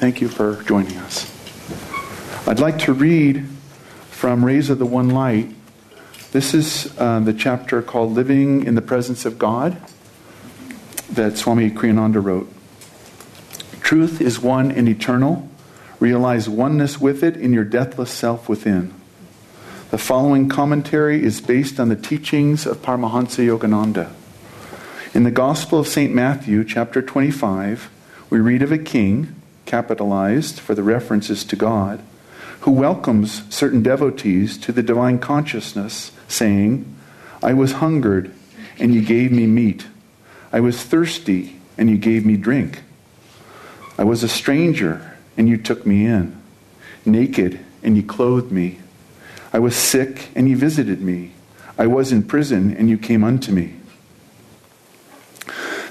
Thank you for joining us. I'd like to read from Rays of the One Light. This is uh, the chapter called Living in the Presence of God that Swami Kriyananda wrote. Truth is one and eternal. Realize oneness with it in your deathless self within. The following commentary is based on the teachings of Paramahansa Yogananda. In the Gospel of St. Matthew, chapter 25, we read of a king capitalized for the references to God, who welcomes certain devotees to the divine consciousness, saying, I was hungered, and you gave me meat. I was thirsty, and you gave me drink. I was a stranger, and you took me in. Naked, and you clothed me. I was sick, and you visited me. I was in prison, and you came unto me.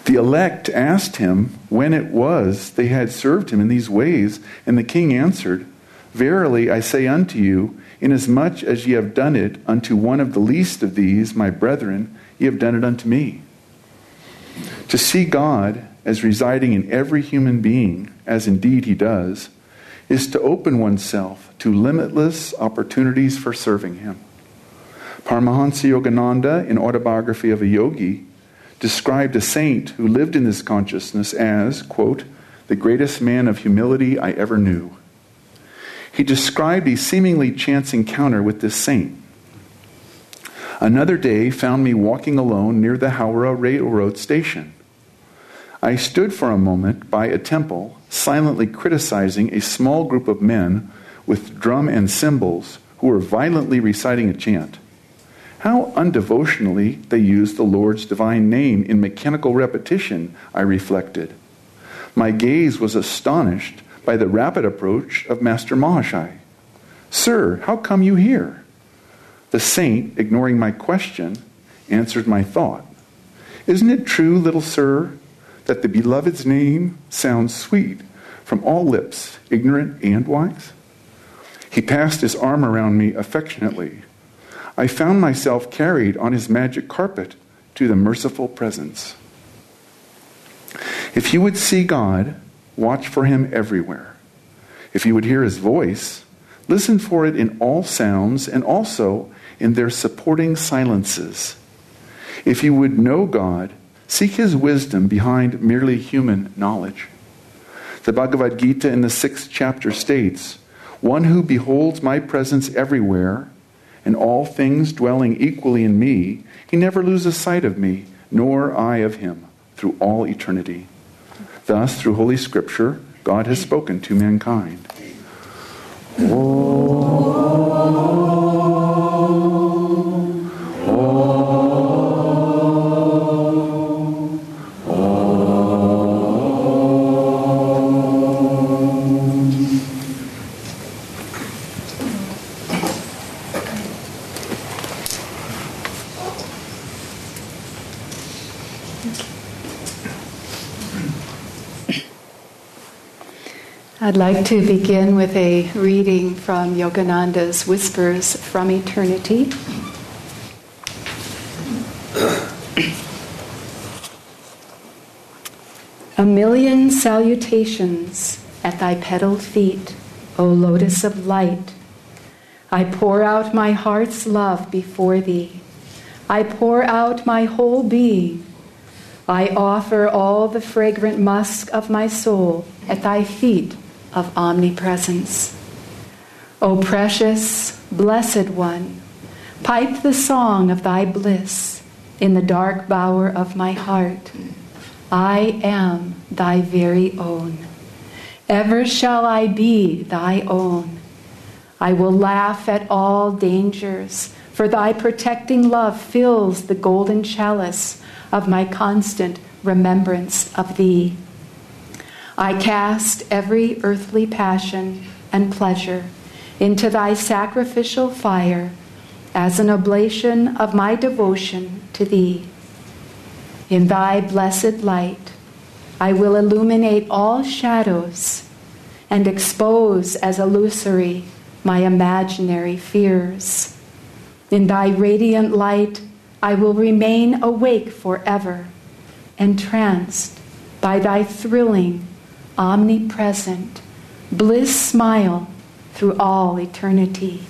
The elect asked him when it was they had served him in these ways, and the king answered, Verily I say unto you, inasmuch as ye have done it unto one of the least of these, my brethren, ye have done it unto me. To see God as residing in every human being, as indeed he does, is to open oneself to limitless opportunities for serving him. Paramahansa Yogananda, in Autobiography of a Yogi, described a saint who lived in this consciousness as, quote, the greatest man of humility I ever knew. He described a seemingly chance encounter with this saint. Another day found me walking alone near the Howrah Railroad station. I stood for a moment by a temple, silently criticizing a small group of men with drum and cymbals who were violently reciting a chant. How undevotionally they use the Lord's divine name in mechanical repetition, I reflected. My gaze was astonished by the rapid approach of Master Mahasaya. Sir, how come you here? The saint, ignoring my question, answered my thought. Isn't it true, little sir, that the beloved's name sounds sweet from all lips, ignorant and wise? He passed his arm around me affectionately I found myself carried on his magic carpet to the merciful presence. If you would see God, watch for him everywhere. If you would hear his voice, listen for it in all sounds and also in their supporting silences. If you would know God, seek his wisdom behind merely human knowledge. The Bhagavad Gita in the sixth chapter states One who beholds my presence everywhere and all things dwelling equally in me, he never loses sight of me, nor I of him, through all eternity. Thus, through Holy Scripture, God has spoken to mankind. I'd like to begin with a reading from Yogananda's Whispers from Eternity. A million salutations at thy petaled feet, O lotus of light. I pour out my heart's love before thee. I pour out my whole being. I offer all the fragrant musk of my soul at thy feet of omnipresence. O precious, blessed one, pipe the song of thy bliss in the dark bower of my heart. I am thy very own. Ever shall I be thy own. I will laugh at all dangers, for thy protecting love fills the golden chalice of my constant remembrance of thee. I cast every earthly passion and pleasure into thy sacrificial fire as an oblation of my devotion to thee. In thy blessed light, I will illuminate all shadows and expose as illusory my imaginary fears. In thy radiant light, I will remain awake forever, entranced by thy thrilling omnipresent, bliss smile through all eternity.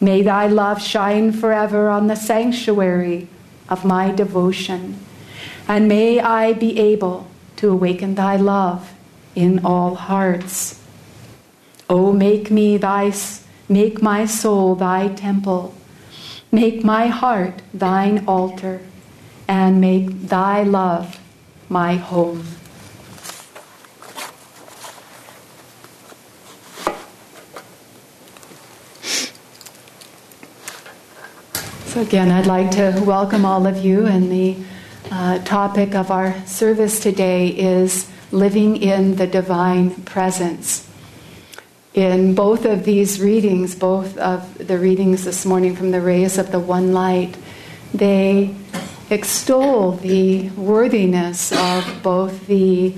May thy love shine forever on the sanctuary of my devotion, and may I be able to awaken thy love in all hearts. Oh, make me thy, make my soul thy temple, make my heart thine altar, and make thy love my home. So, again, I'd like to welcome all of you, and the uh, topic of our service today is living in the divine presence. In both of these readings, both of the readings this morning from the rays of the one light, they extol the worthiness of both the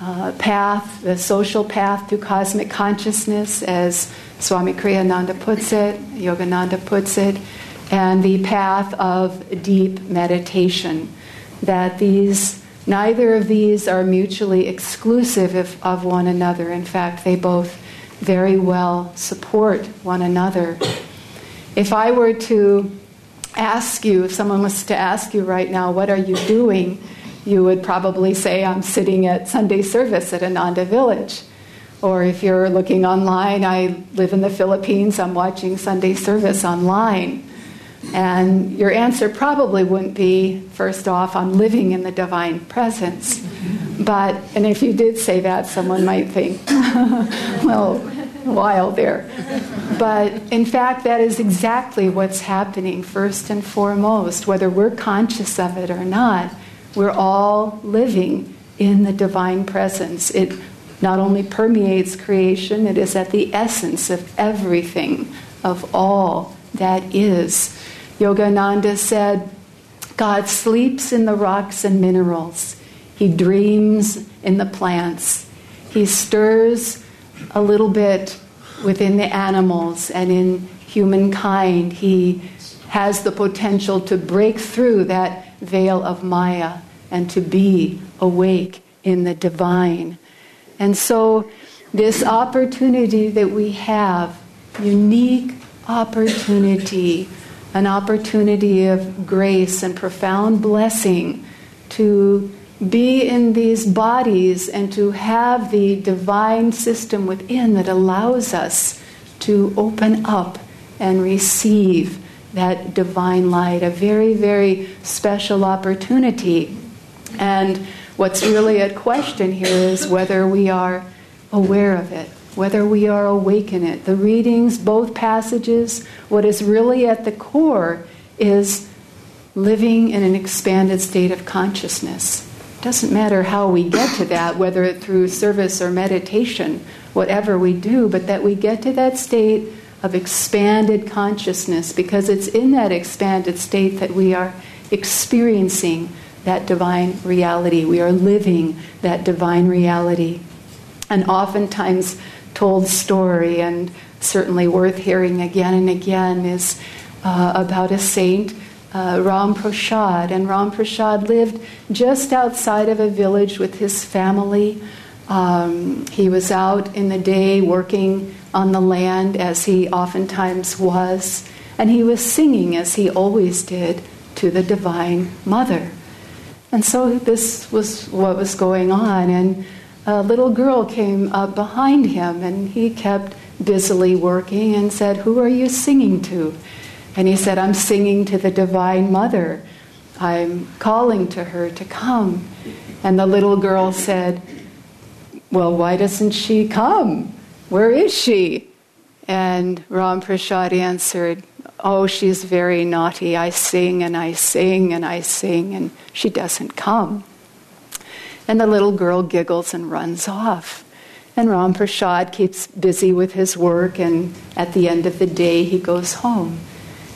uh, path, the social path to cosmic consciousness, as Swami Kriyananda puts it, Yogananda puts it, and the path of deep meditation. That these, neither of these are mutually exclusive of, of one another. In fact, they both very well support one another. If I were to ask you, if someone was to ask you right now, what are you doing? You would probably say, I'm sitting at Sunday service at Ananda Village. Or if you're looking online, I live in the Philippines, I'm watching Sunday service online. And your answer probably wouldn't be, first off, I'm living in the divine presence. But, and if you did say that, someone might think, well, while there. But in fact, that is exactly what's happening first and foremost. Whether we're conscious of it or not, we're all living in the divine presence. It not only permeates creation, it is at the essence of everything, of all that is. Yogananda said, God sleeps in the rocks and minerals. He dreams in the plants. He stirs a little bit within the animals and in humankind. He has the potential to break through that veil of Maya and to be awake in the divine. And so, this opportunity that we have, unique opportunity, an opportunity of grace and profound blessing to be in these bodies and to have the divine system within that allows us to open up and receive that divine light, a very, very special opportunity. And what's really at question here is whether we are aware of it, whether we are awake in it. The readings, both passages, what is really at the core is living in an expanded state of consciousness It doesn't matter how we get to that, whether it through service or meditation, whatever we do, but that we get to that state of expanded consciousness because it's in that expanded state that we are experiencing that divine reality. We are living that divine reality. And oftentimes told story, and certainly worth hearing again and again, is uh, about a saint uh, Ram Prasad. And Ram Prasad lived just outside of a village with his family. Um, he was out in the day working on the land as he oftentimes was, and he was singing as he always did to the Divine Mother. And so this was what was going on, and a little girl came up behind him, and he kept busily working and said, Who are you singing to? And he said, I'm singing to the Divine Mother. I'm calling to her to come. And the little girl said, Well, why doesn't she come? Where is she? And Ram Prasad answered, Oh, she's very naughty. I sing and I sing and I sing, and she doesn't come. And the little girl giggles and runs off. And Ram Prasad keeps busy with his work, and at the end of the day, he goes home.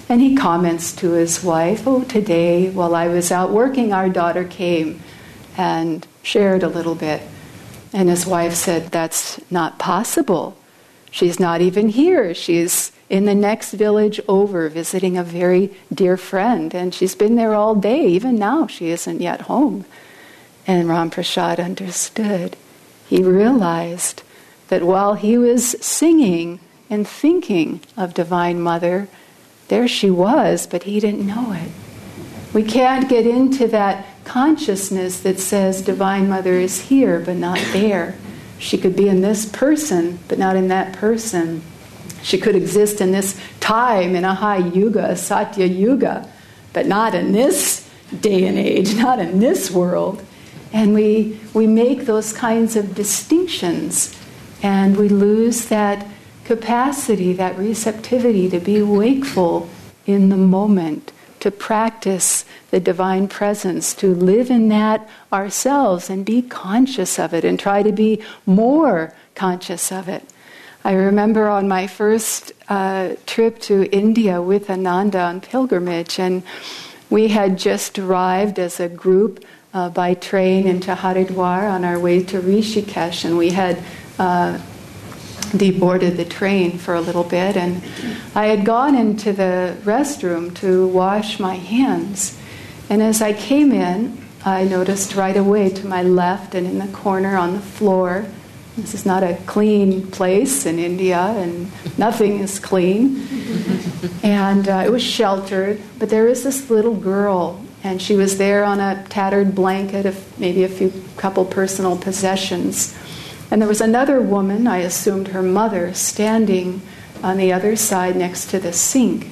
And he comments to his wife, Oh, today, while I was out working, our daughter came and shared a little bit. And his wife said, That's not possible. She's not even here. She's in the next village over visiting a very dear friend, and she's been there all day. Even now, she isn't yet home. And Ram Prasad understood. He realized that while he was singing and thinking of Divine Mother, there she was, but he didn't know it. We can't get into that consciousness that says Divine Mother is here but not there. She could be in this person but not in that person. She could exist in this time in a high yuga, a Satya yuga, but not in this day and age, not in this world. And we, we make those kinds of distinctions and we lose that capacity, that receptivity to be wakeful in the moment, to practice the divine presence, to live in that ourselves and be conscious of it and try to be more conscious of it. I remember on my first uh, trip to India with Ananda on pilgrimage, and we had just arrived as a group uh, by train into Haridwar on our way to Rishikesh, and we had uh, deboarded the train for a little bit, and I had gone into the restroom to wash my hands. And as I came in, I noticed right away to my left and in the corner on the floor, this is not a clean place in India, and nothing is clean. and uh, it was sheltered, but there was this little girl, and she was there on a tattered blanket of maybe a few couple personal possessions. And there was another woman, I assumed her mother, standing on the other side next to the sink.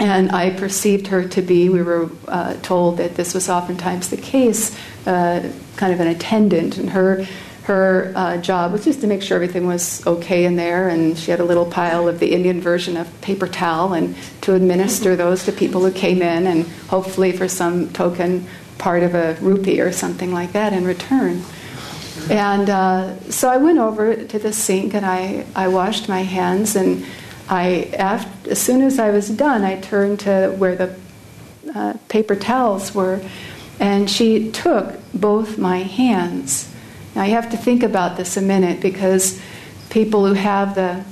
And I perceived her to be, we were uh, told that this was oftentimes the case, uh, kind of an attendant. And her, her uh, job was just to make sure everything was okay in there. And she had a little pile of the Indian version of paper towel and to administer those to people who came in and hopefully for some token part of a rupee or something like that in return. And uh, so I went over to the sink and I, I washed my hands. And I, after, as soon as I was done, I turned to where the uh, paper towels were, and she took both my hands. Now you have to think about this a minute because people who have the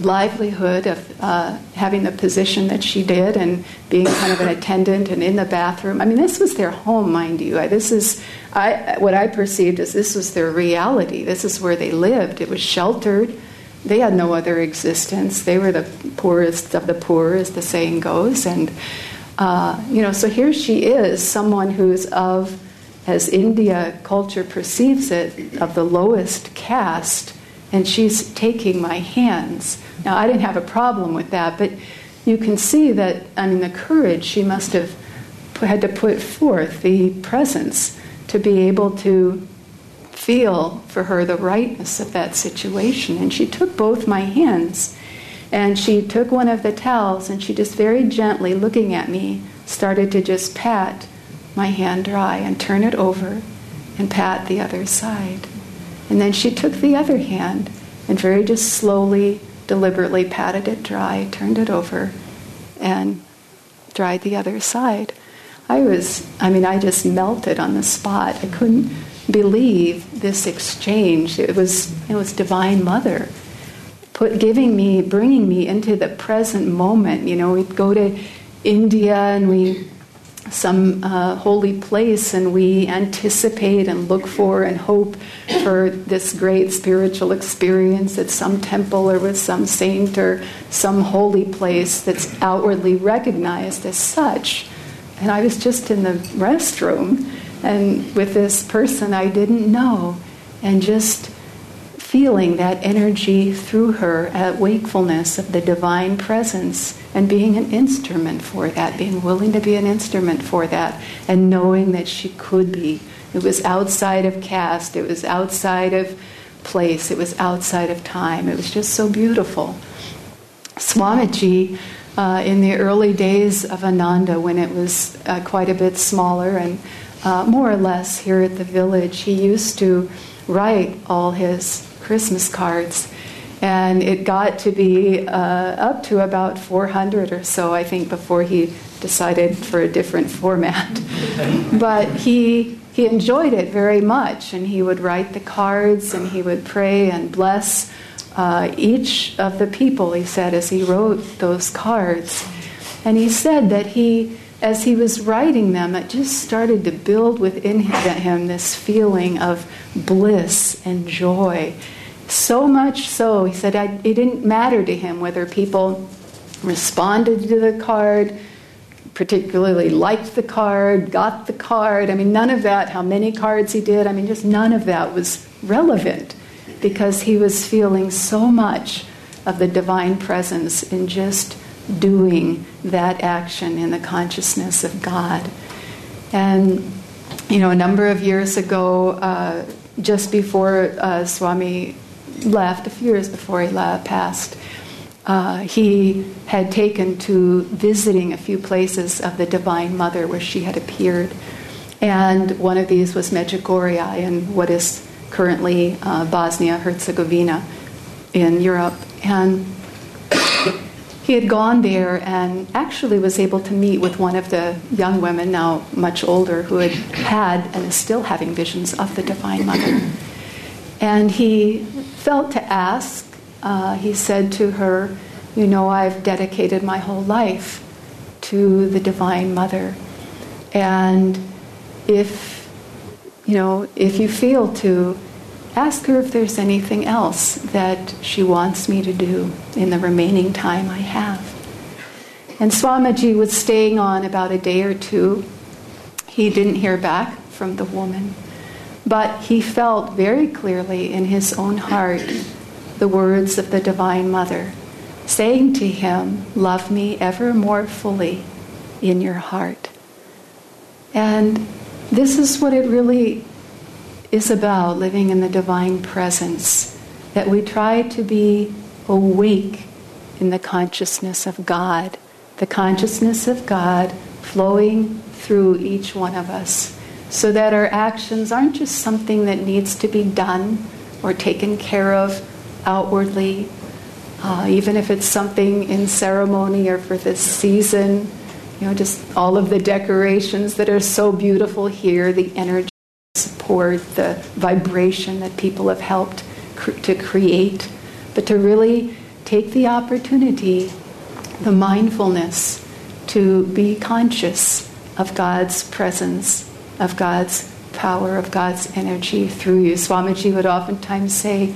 livelihood of uh, having the position that she did and being kind of an attendant and in the bathroom. I mean, this was their home, mind you. This is I, what I perceived as this was their reality. This is where they lived. It was sheltered. They had no other existence. They were the poorest of the poor, as the saying goes. And uh, you know, so here she is, someone who's of, as India culture perceives it, of the lowest caste, and she's taking my hands. Now, I didn't have a problem with that, but you can see that, I mean, the courage she must have had to put forth, the presence to be able to feel for her the rightness of that situation. And she took both my hands and she took one of the towels and she just very gently, looking at me, started to just pat my hand dry and turn it over and pat the other side. And then she took the other hand and very just slowly, deliberately patted it dry, turned it over, and dried the other side. I was, I mean, I just melted on the spot. I couldn't believe this exchange. It was, it was Divine Mother put, giving me, bringing me into the present moment. You know, we'd go to India and we, some uh, holy place, and we anticipate and look for and hope for this great spiritual experience at some temple or with some saint or some holy place that's outwardly recognized as such. And I was just in the restroom and with this person I didn't know and just feeling that energy through her at wakefulness of the divine presence and being an instrument for that, being willing to be an instrument for that, and knowing that she could be. It was outside of caste, it was outside of place, it was outside of time. It was just so beautiful. Swamiji uh, in the early days of Ananda, when it was uh, quite a bit smaller and uh, more or less here at the village, he used to write all his Christmas cards. And it got to be uh, up to about 400 or so, I think, before he decided for a different format. but he, he enjoyed it very much, and he would write the cards and he would pray and bless uh, each of the people, he said, as he wrote those cards. And he said that he, as he was writing them, it just started to build within him this feeling of bliss and joy. So much so, he said I, it didn't matter to him whether people responded to the card, particularly liked the card, got the card. I mean, none of that, how many cards he did, I mean, just none of that was relevant because he was feeling so much of the divine presence in just doing that action in the consciousness of God. And, you know, a number of years ago, uh, just before uh, Swami left, a few years before he left, passed, uh, he had taken to visiting a few places of the Divine Mother where she had appeared. And one of these was Medjugorje in what is currently uh, Bosnia Herzegovina in Europe. And he had gone there and actually was able to meet with one of the young women, now much older, who had had and is still having visions of the Divine Mother. And he felt to ask, uh, he said to her, You know, I've dedicated my whole life to the Divine Mother. And if, you know, if you feel to, ask her if there's anything else that she wants me to do in the remaining time I have. And Swamiji was staying on about a day or two. He didn't hear back from the woman, but he felt very clearly in his own heart the words of the Divine Mother saying to him, Love me ever more fully in your heart. And this is what it really is about living in the divine presence, that we try to be awake in the consciousness of God, the consciousness of God flowing through each one of us, so that our actions aren't just something that needs to be done or taken care of outwardly, uh, even if it's something in ceremony or for this season. You know, just all of the decorations that are so beautiful here, the energy support, the vibration that people have helped to create, but to really take the opportunity, the mindfulness, to be conscious of God's presence, of God's power, of God's energy through you. Swamiji would oftentimes say,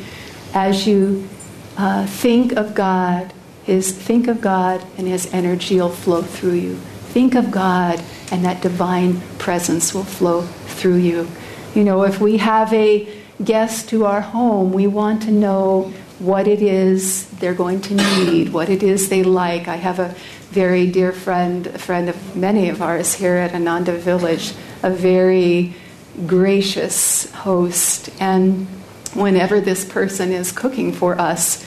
as you uh, think of God, his think of God and his energy will flow through you. Think of God and that divine presence will flow through you. You know, if we have a guest to our home, we want to know what it is they're going to need, what it is they like. I have a very dear friend, a friend of many of ours here at Ananda Village, a very gracious host. And whenever this person is cooking for us,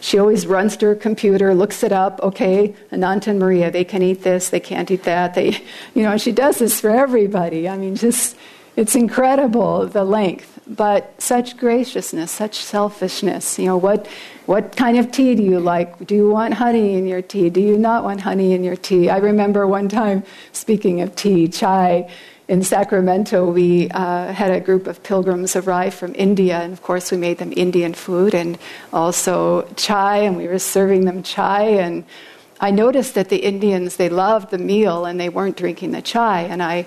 she always runs to her computer, looks it up. Okay, Ananta and Maria, they can eat this, they can't eat that. They, you know, she does this for everybody. I mean, just it's incredible the length, but such graciousness, such selfishness. You know, what, what kind of tea do you like? Do you want honey in your tea? Do you not want honey in your tea? I remember one time, speaking of tea, chai, in Sacramento, we uh, had a group of pilgrims arrive from India, and of course, we made them Indian food and also chai, and we were serving them chai. And I noticed that the Indians, they loved the meal and they weren't drinking the chai. And I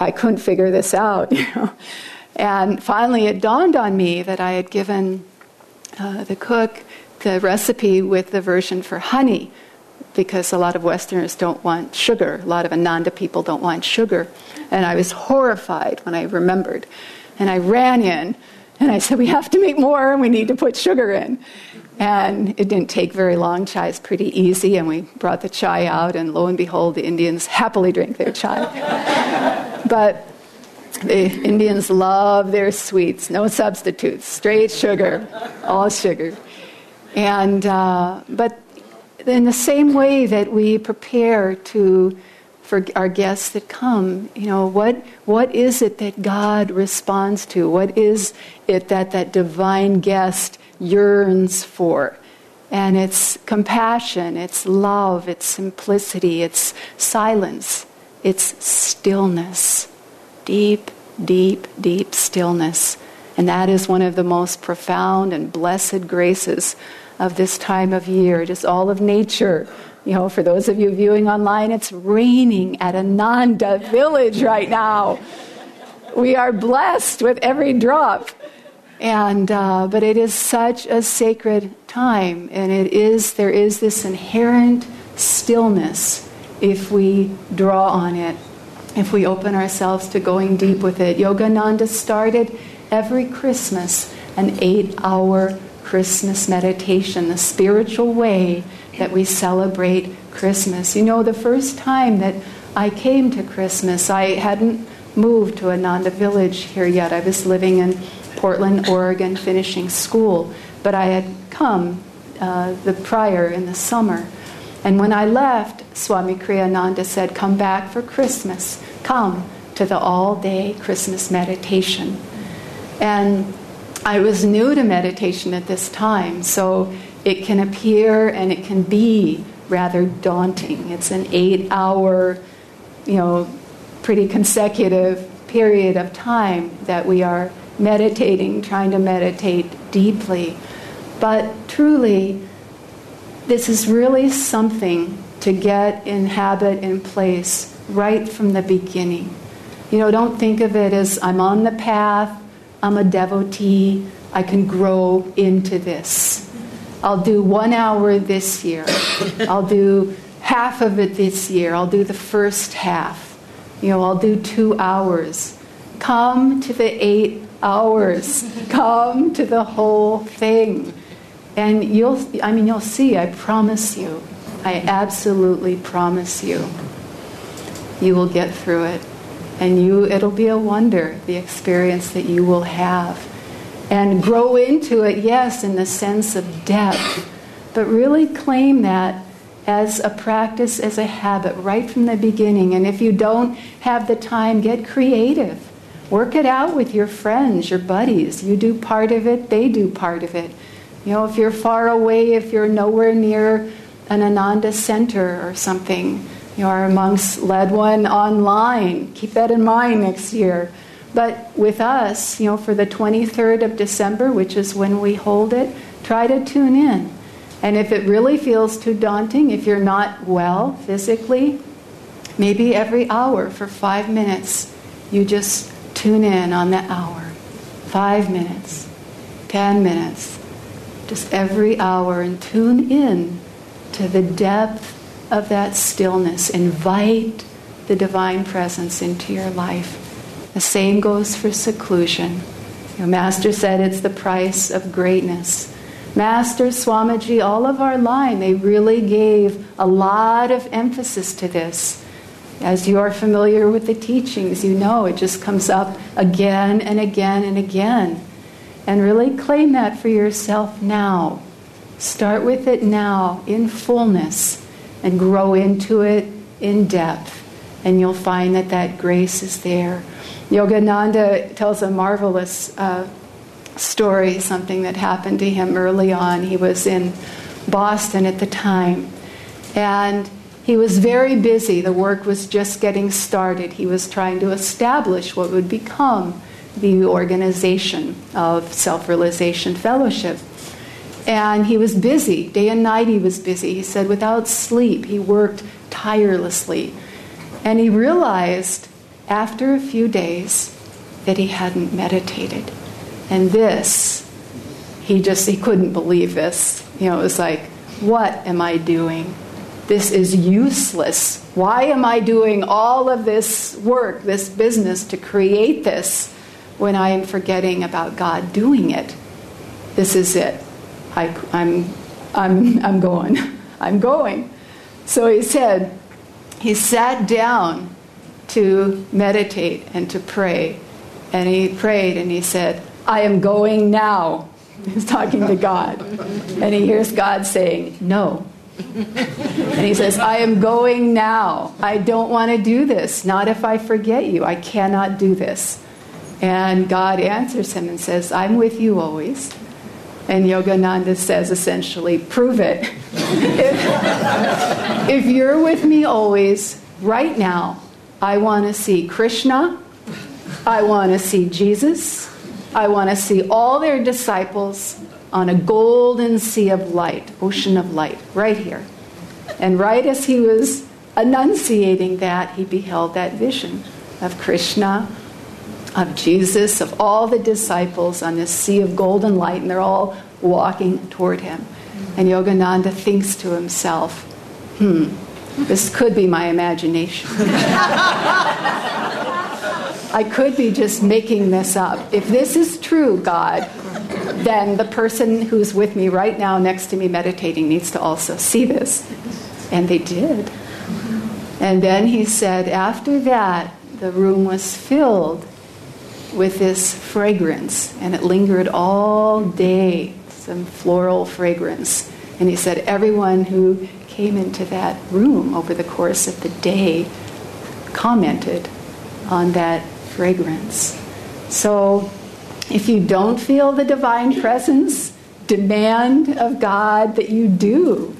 I couldn't figure this out, you know. And finally, it dawned on me that I had given uh, the cook the recipe with the version for honey, because a lot of Westerners don't want sugar. A lot of Ananda people don't want sugar. And I was horrified when I remembered. And I ran in and I said, We have to make more and we need to put sugar in. And it didn't take very long. Chai is pretty easy. And we brought the chai out, and lo and behold, the Indians happily drank their chai. But the Indians love their sweets, no substitutes, straight sugar, all sugar. And, uh, but in the same way that we prepare to, for our guests that come, you know, what, what is it that God responds to? What is it that that divine guest yearns for? And it's compassion, it's love, it's simplicity, it's silence. It's stillness, deep, deep, deep stillness. And that is one of the most profound and blessed graces of this time of year. It is all of nature. You know, for those of you viewing online, it's raining at Ananda Village right now. We are blessed with every drop. And, uh, but it is such a sacred time, and it is, there is this inherent stillness if we draw on it, if we open ourselves to going deep with it. Yogananda started every Christmas an eight hour Christmas meditation, the spiritual way that we celebrate Christmas. You know, the first time that I came to Christmas, I hadn't moved to Ananda Village here yet. I was living in Portland, Oregon, finishing school, but I had come uh, the prior in the summer. And when I left, Swami Kriyananda said, Come back for Christmas. Come to the all day Christmas meditation. And I was new to meditation at this time, so it can appear and it can be rather daunting. It's an eight hour, you know, pretty consecutive period of time that we are meditating, trying to meditate deeply. But truly, this is really something to get in habit in place right from the beginning. You know, don't think of it as I'm on the path, I'm a devotee, I can grow into this. I'll do one hour this year, I'll do half of it this year, I'll do the first half, you know, I'll do two hours. Come to the eight hours, come to the whole thing. And you'll, I mean, you'll see, I promise you, I absolutely promise you, you will get through it. And you, it'll be a wonder, the experience that you will have. And grow into it, yes, in the sense of depth, but really claim that as a practice, as a habit, right from the beginning. And if you don't have the time, get creative. Work it out with your friends, your buddies. You do part of it, they do part of it. You know, if you're far away, if you're nowhere near an Ananda center or something, you know, our monks led one online. Keep that in mind next year. But with us, you know, for the 23rd of December, which is when we hold it, try to tune in. And if it really feels too daunting, if you're not well physically, maybe every hour for five minutes, you just tune in on the hour. Five minutes, ten minutes, just every hour and tune in to the depth of that stillness. Invite the divine presence into your life. The same goes for seclusion. Your Master said it's the price of greatness. Master, Swamiji, all of our line, they really gave a lot of emphasis to this. As you are familiar with the teachings, you know it just comes up again and again and again. And really claim that for yourself now. Start with it now in fullness and grow into it in depth. And you'll find that that grace is there. Yogananda tells a marvelous uh, story, something that happened to him early on. He was in Boston at the time. And he was very busy. The work was just getting started. He was trying to establish what would become the organization of Self Realization Fellowship. And he was busy. Day and night he was busy. He said, without sleep, he worked tirelessly. And he realized after a few days that he hadn't meditated. And this, he just he couldn't believe this. You know, it was like, what am I doing? This is useless. Why am I doing all of this work, this business to create this when I am forgetting about God doing it? This is it. I, I'm, I'm, I'm going. I'm going. So he said, he sat down to meditate and to pray. And he prayed and he said, I am going now. He's talking to God. And he hears God saying, No. and he says, I am going now. I don't want to do this. Not if I forget you. I cannot do this. And God answers him and says, I'm with you always. And Yogananda says essentially, prove it. if, if you're with me always, right now, I want to see Krishna, I want to see Jesus, I want to see all their disciples on a golden sea of light, ocean of light, right here. And right as he was enunciating that, he beheld that vision of Krishna of Jesus, of all the disciples on this sea of golden light, and they're all walking toward him. And Yogananda thinks to himself, hmm, this could be my imagination. I could be just making this up. If this is true, God, then the person who's with me right now next to me meditating needs to also see this. And they did. And then he said, after that, the room was filled with this fragrance, and it lingered all day, some floral fragrance. And he said, everyone who came into that room over the course of the day commented on that fragrance. So, if you don't feel the divine presence, demand of God that you do.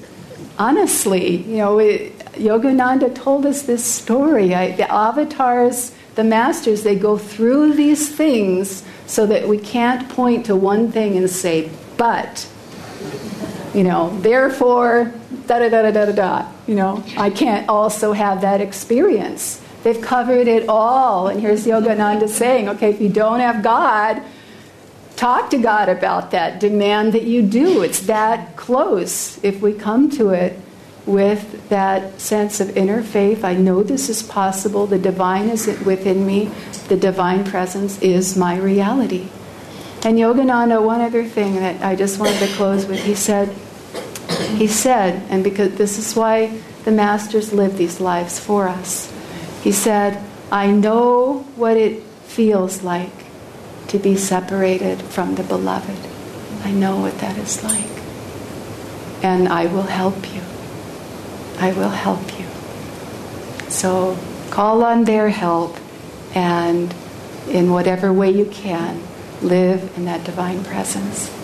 Honestly, you know, it, Yogananda told us this story. I, the avatars, the masters, they go through these things so that we can't point to one thing and say, but, you know, therefore, da da da da da da. You know, I can't also have that experience. They've covered it all. And here's Yogananda saying, okay, if you don't have God, talk to God about that. Demand that you do. It's that close if we come to it with that sense of inner faith. I know this is possible. The divine is within me. The divine presence is my reality. And Yogananda, one other thing that I just wanted to close with, he said, he said, and because this is why the masters live these lives for us, he said, I know what it feels like to be separated from the beloved. I know what that is like. And I will help you. I will help you. So call on their help and in whatever way you can, live in that divine presence.